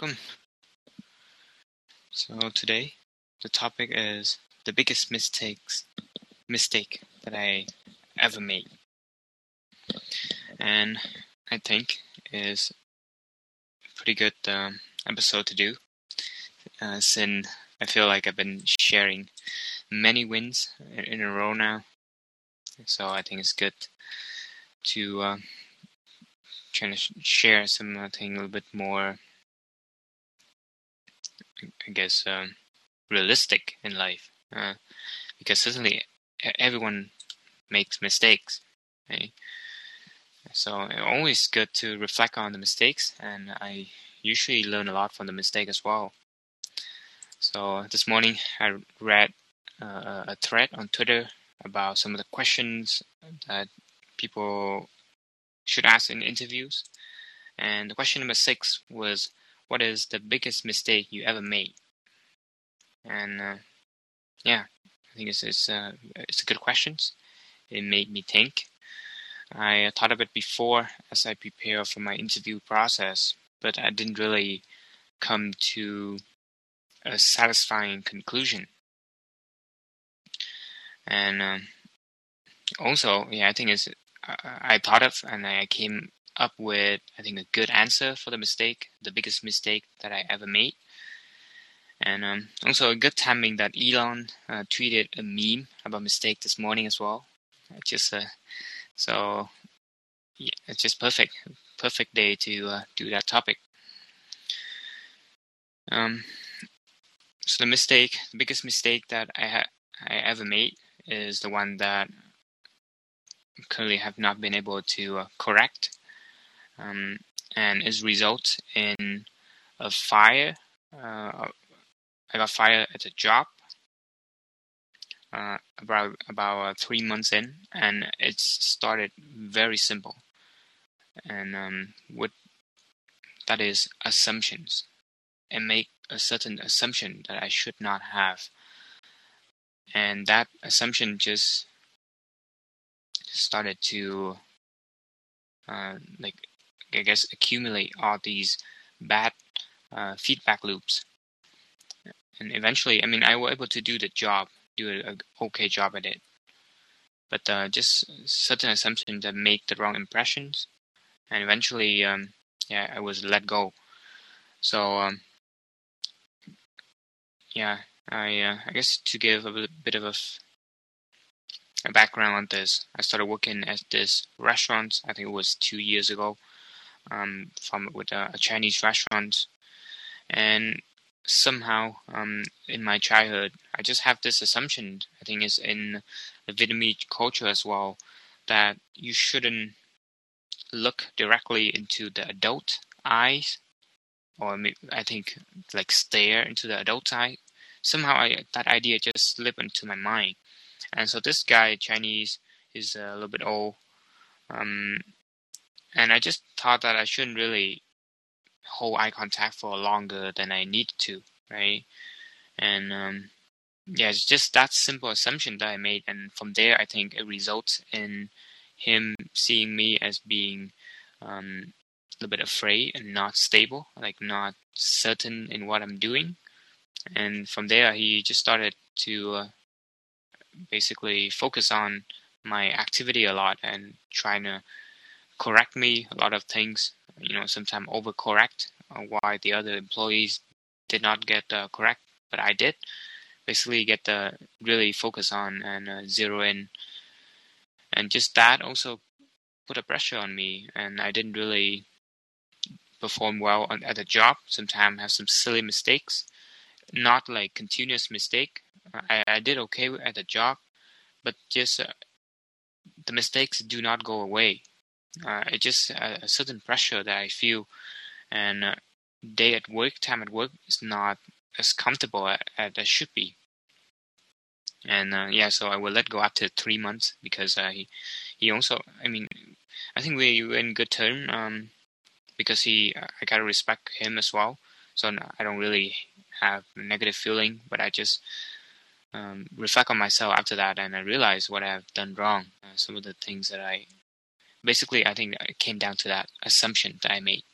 welcome. So today the topic is the biggest mistakes mistake that I ever made. And I think is a pretty good um, episode to do uh, since I feel like I've been sharing many wins in a row now. So I think it's good to uh, try to share something a little bit more I guess, um, realistic in life. Uh, because certainly everyone makes mistakes. Right? So always good to reflect on the mistakes, and I usually learn a lot from the mistake as well. So this morning I read uh, a thread on Twitter about some of the questions that people should ask in interviews. And the question number six was what is the biggest mistake you ever made? And uh, yeah, I think it's it's, uh, it's a good questions. It made me think. I thought of it before as I prepare for my interview process, but I didn't really come to a satisfying conclusion. And um, also, yeah, I think it's I, I thought of and I came up with, I think, a good answer for the mistake, the biggest mistake that I ever made. And um, also a good timing that Elon uh, tweeted a meme about mistake this morning as well. just uh, so yeah, it's just perfect, perfect day to uh, do that topic. Um, so the mistake, the biggest mistake that I ha- I ever made is the one that I currently have not been able to uh, correct um, and it results in a fire. Uh, I got fired at a job uh, about about uh, three months in, and it started very simple. And um, what that is assumptions, and make a certain assumption that I should not have, and that assumption just started to uh, like I guess, accumulate all these bad uh, feedback loops. And eventually, I mean, I was able to do the job, do an okay job at it. But uh, just certain assumptions that make the wrong impressions. And eventually, um, yeah, I was let go. So, um, yeah, I uh, I guess to give a bit of a, a background on this, I started working at this restaurant. I think it was two years ago, um, from with a, a, Chinese restaurant, and somehow um, in my childhood, I just have this assumption. I think it's in the Vietnamese culture as well that you shouldn't look directly into the adult eyes, or I think like stare into the adult eye. Somehow, I, that idea just slipped into my mind, and so this guy Chinese is a little bit old. Um, and I just thought that I shouldn't really hold eye contact for longer than I need to, right? And um, yeah, it's just that simple assumption that I made, and from there, I think it results in him seeing me as being um, a little bit afraid and not stable, like not certain in what I'm doing. And from there, he just started to uh, basically focus on my activity a lot and trying to correct me a lot of things. You know, sometimes overcorrect uh, why the other employees did not get uh, correct, but I did. Basically, get the really focus on and uh, zero in, and just that also put a pressure on me, and I didn't really perform well on, at the job. Sometimes have some silly mistakes, not like continuous mistake. I, I did okay at the job, but just uh, the mistakes do not go away uh, it's just a, a, certain pressure that I feel, and uh, day at work, time at work is not as comfortable as, as should be. And uh, yeah, so I will let go after three months because uh, he, he also, I mean, I think we were in good term um, because he, I gotta respect him as well. So I don't really have a negative feeling, but I just um, reflect on myself after that, and I realize what I've done wrong. Uh, some of the things that I basically, I think it came down to that assumption that I made.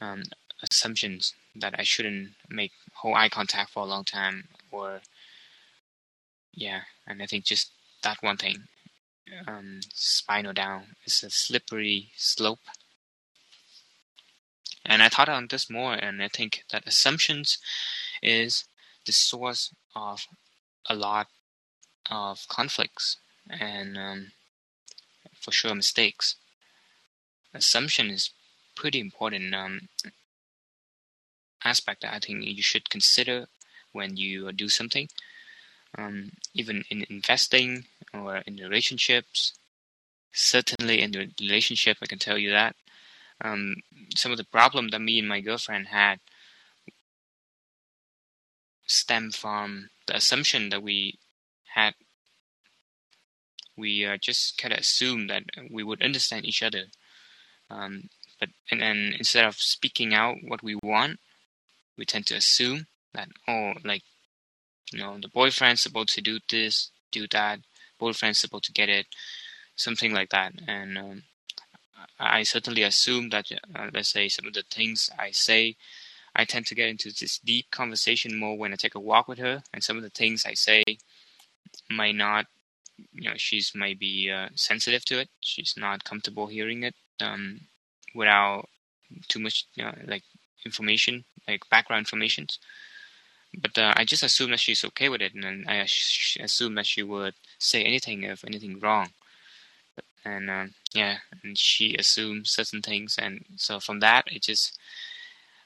Um, assumptions that I shouldn't make whole eye contact for a long time, or yeah, and I think just that one thing, um, spinal down, is a slippery slope. And I thought on this more, and I think that assumptions is the source of a lot of conflicts and um, for sure mistakes. Assumption is pretty important um, aspect that I think you should consider when you do something. Um, even in investing or in relationships, certainly in the relationship, I can tell you that. Um, some of the problem that me and my girlfriend had stem from the assumption that we had we uh, just kind of assumed that we would understand each other. Um, but and then instead of speaking out what we want we tend to assume that oh like you know the boyfriend's supposed to do this do that boyfriend's supposed to get it something like that. And um, i certainly assume that uh, let's say some of the things i say I tend to get into this deep conversation more when I take a walk with her, and some of the things I say might not, you know, she's maybe uh, sensitive to it. She's not comfortable hearing it um, without too much, you know, like information, like background information. But uh, I just assume that she's okay with it, and I assume that she would say anything if anything wrong. And uh, yeah, and she assumes certain things, and so from that, it just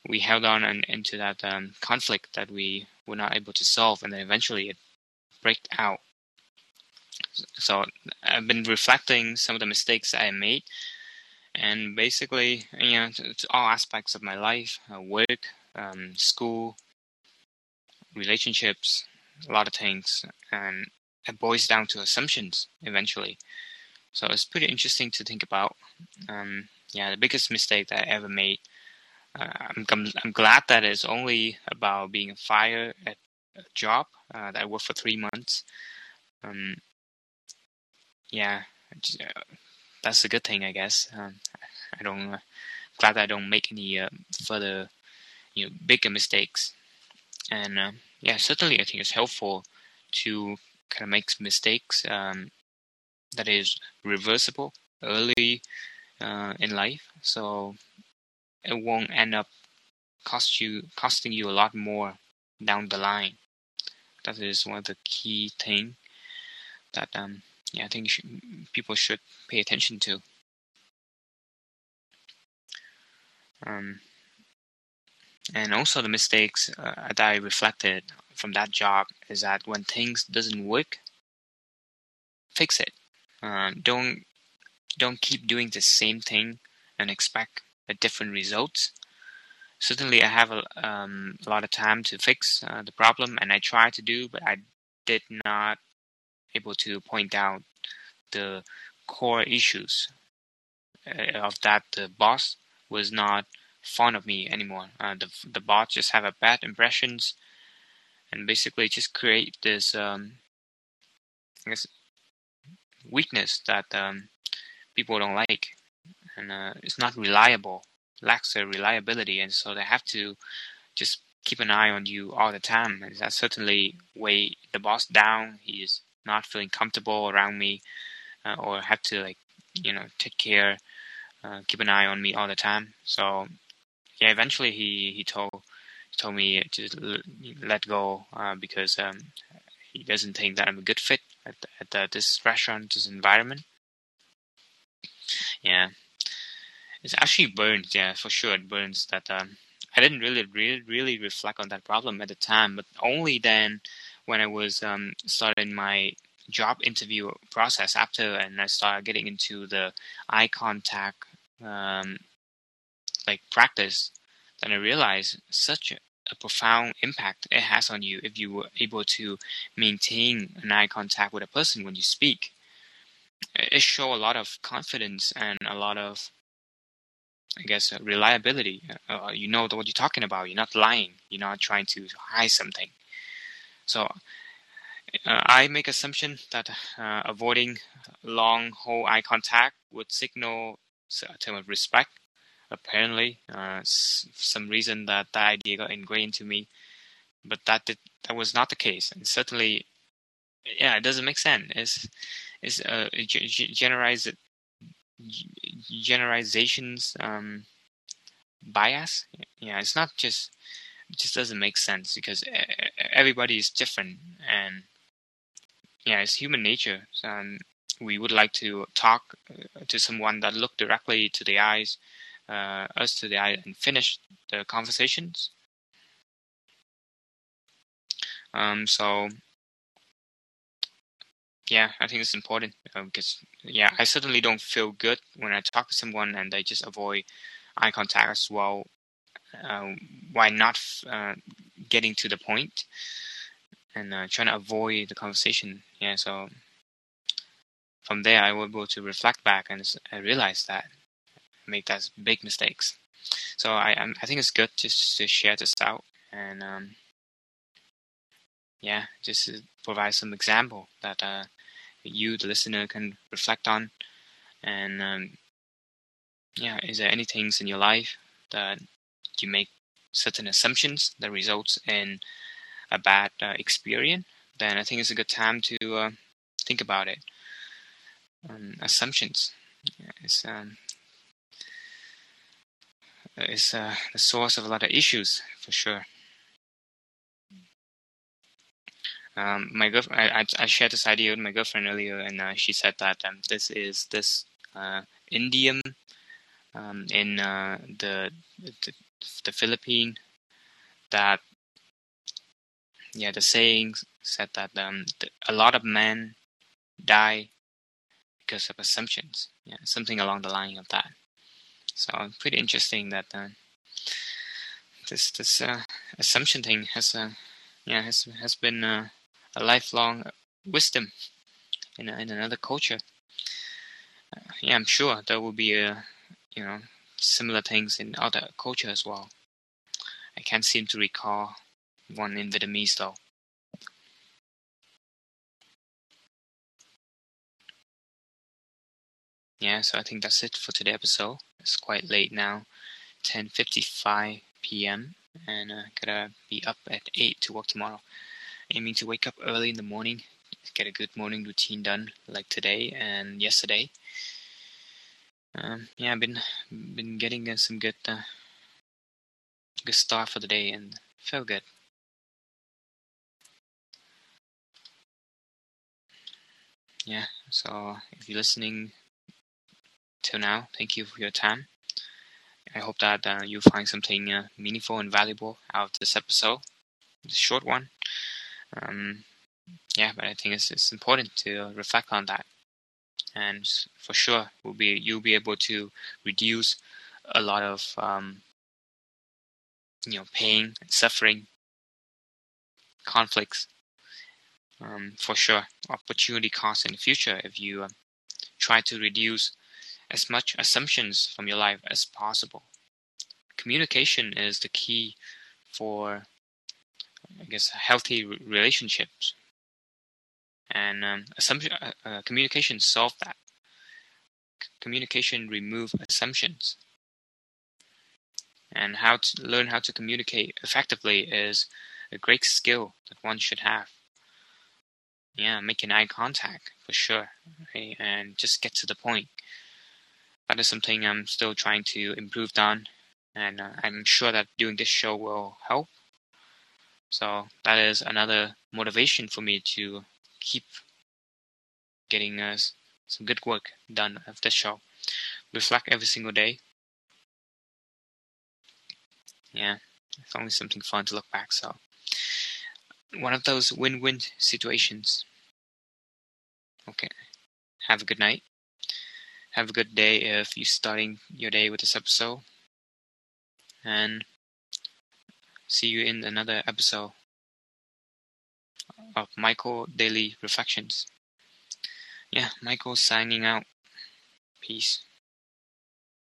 we held on and, into that um, conflict that we were not able to solve, and then eventually it broke out. So I've been reflecting some of the mistakes I made, and basically, you know, it's all aspects of my life, uh, work, um, school, relationships, a lot of things, and it boils down to assumptions eventually. So it's pretty interesting to think about. Um, yeah, the biggest mistake that I ever made uh, I'm, I'm glad that it's only about being fired at a job uh, that I worked for three months. Um, yeah, uh, that's a good thing, I guess. Um, I don't. Uh, glad I don't make any uh, further, you know, bigger mistakes. And uh, yeah, certainly, I think it's helpful to kind of make mistakes um, that is reversible early uh, in life. So it won't end up cost you costing you a lot more down the line. That is one of the key thing that um, yeah I think people should pay attention to. Um, and also the mistakes uh, that I reflected from that job is that when things doesn't work, fix it. Um, don't don't keep doing the same thing and expect a different results. Certainly, I have a, um, a lot of time to fix uh, the problem, and I try to do, but I did not able to point out the core issues uh, of that the boss was not fond of me anymore. Uh, the the boss just have a bad impressions, and basically just create this um, I guess weakness that um, people don't like and uh, it's not reliable, lacks a reliability, and so they have to just keep an eye on you all the time. And that certainly weigh the boss down. He's not feeling comfortable around me, uh, or have to like you know take care, uh, keep an eye on me all the time. So yeah, eventually he he told he told me to let go uh, because um, he doesn't think that I'm a good fit at, at this restaurant, this environment. Yeah, it's actually burns, yeah, for sure it burns. That um, I didn't really, really, really reflect on that problem at the time, but only then when I was um, starting my job interview process after, and I started getting into the eye contact um, like practice, then I realized such a, profound impact it has on you if you were able to maintain an eye contact with a person when you speak. It shows a lot of confidence and a lot of I guess reliability. Uh, you know what you're talking about. You're not lying. You're not trying to hide something. So uh, I make assumption that uh, avoiding long whole eye contact would signal a term of respect apparently, uh, some reason that that idea got ingrained into me, but that did, that was not the case, and certainly, yeah, it doesn't make sense. It's it's uh, generalizations um, bias. Yeah, it's not just it just doesn't make sense because everybody is different and yeah, it's human nature. Um, we would like to talk uh, to someone that look directly to the eyes, uh, us to the eye, and finish the conversations. Um, so yeah, I think it's important uh, because yeah, I certainly don't feel good when I talk to someone and they just avoid eye contact as well. Uh, why not uh, getting to the point and uh, trying to avoid the conversation? Yeah, so from there I was able to reflect back and I realized that I made that big mistakes. So I I think it's good just to share this out and um, yeah, just provide some example that uh, you, the listener, can reflect on. And um, yeah, is there any things in your life that you make certain assumptions that results in a bad uh, experience? Then I think it's a good time to uh, think about it. Um, assumptions is um, is uh, the source of a lot of issues for sure. Um, my girlfriend, I, I, shared this idea with my girlfriend earlier, and uh, she said that um, this is this uh, indium um, in uh, the, the the Philippine that yeah the saying said that um, the, a lot of men die because of assumptions, yeah, something along the line of that. So pretty interesting that uh, this this uh, assumption thing has uh, yeah has has been uh, a lifelong wisdom in, in another culture. Uh, yeah, I'm sure there will be a, you know similar things in other culture as well. I can't seem to recall one in Vietnamese though. Yeah, so I think that's it for today episode. It's quite late now, 10:55 p.m. and I uh, gotta be up at eight to work tomorrow aiming to wake up early in the morning, get a good morning routine done like today and yesterday. Um, yeah, I've been been getting uh, some good uh, good start for the day and feel good. Yeah, so if you're listening till now, thank you for your time. I hope that uh, you find something uh, meaningful and valuable out of this episode, this short one. Um, yeah, but I think it's, it's important to reflect on that, and for sure, will be you'll be able to reduce a lot of um, you know pain and suffering, conflicts. Um, for sure, opportunity costs in the future if you uh, try to reduce as much assumptions from your life as possible. Communication is the key for I guess healthy relationships and um, assumption uh, uh, communication solve that. C- communication remove assumptions. And how to learn how to communicate effectively is a great skill that one should have. Yeah making eye contact for sure right? and just get to the point. That is something i'm still trying to improve on. And uh, i'm sure that doing this show will help. So that is another motivation for me to keep getting uh, some good work done of this show. Reflect every single day. Yeah, it's only something fun to look back. So one of those win-win situations. Okay. Have a good night. Have a good day if you're starting your day with this episode. And See you in another episode of Michael Daily Reflections. Yeah, Michael signing out. Peace.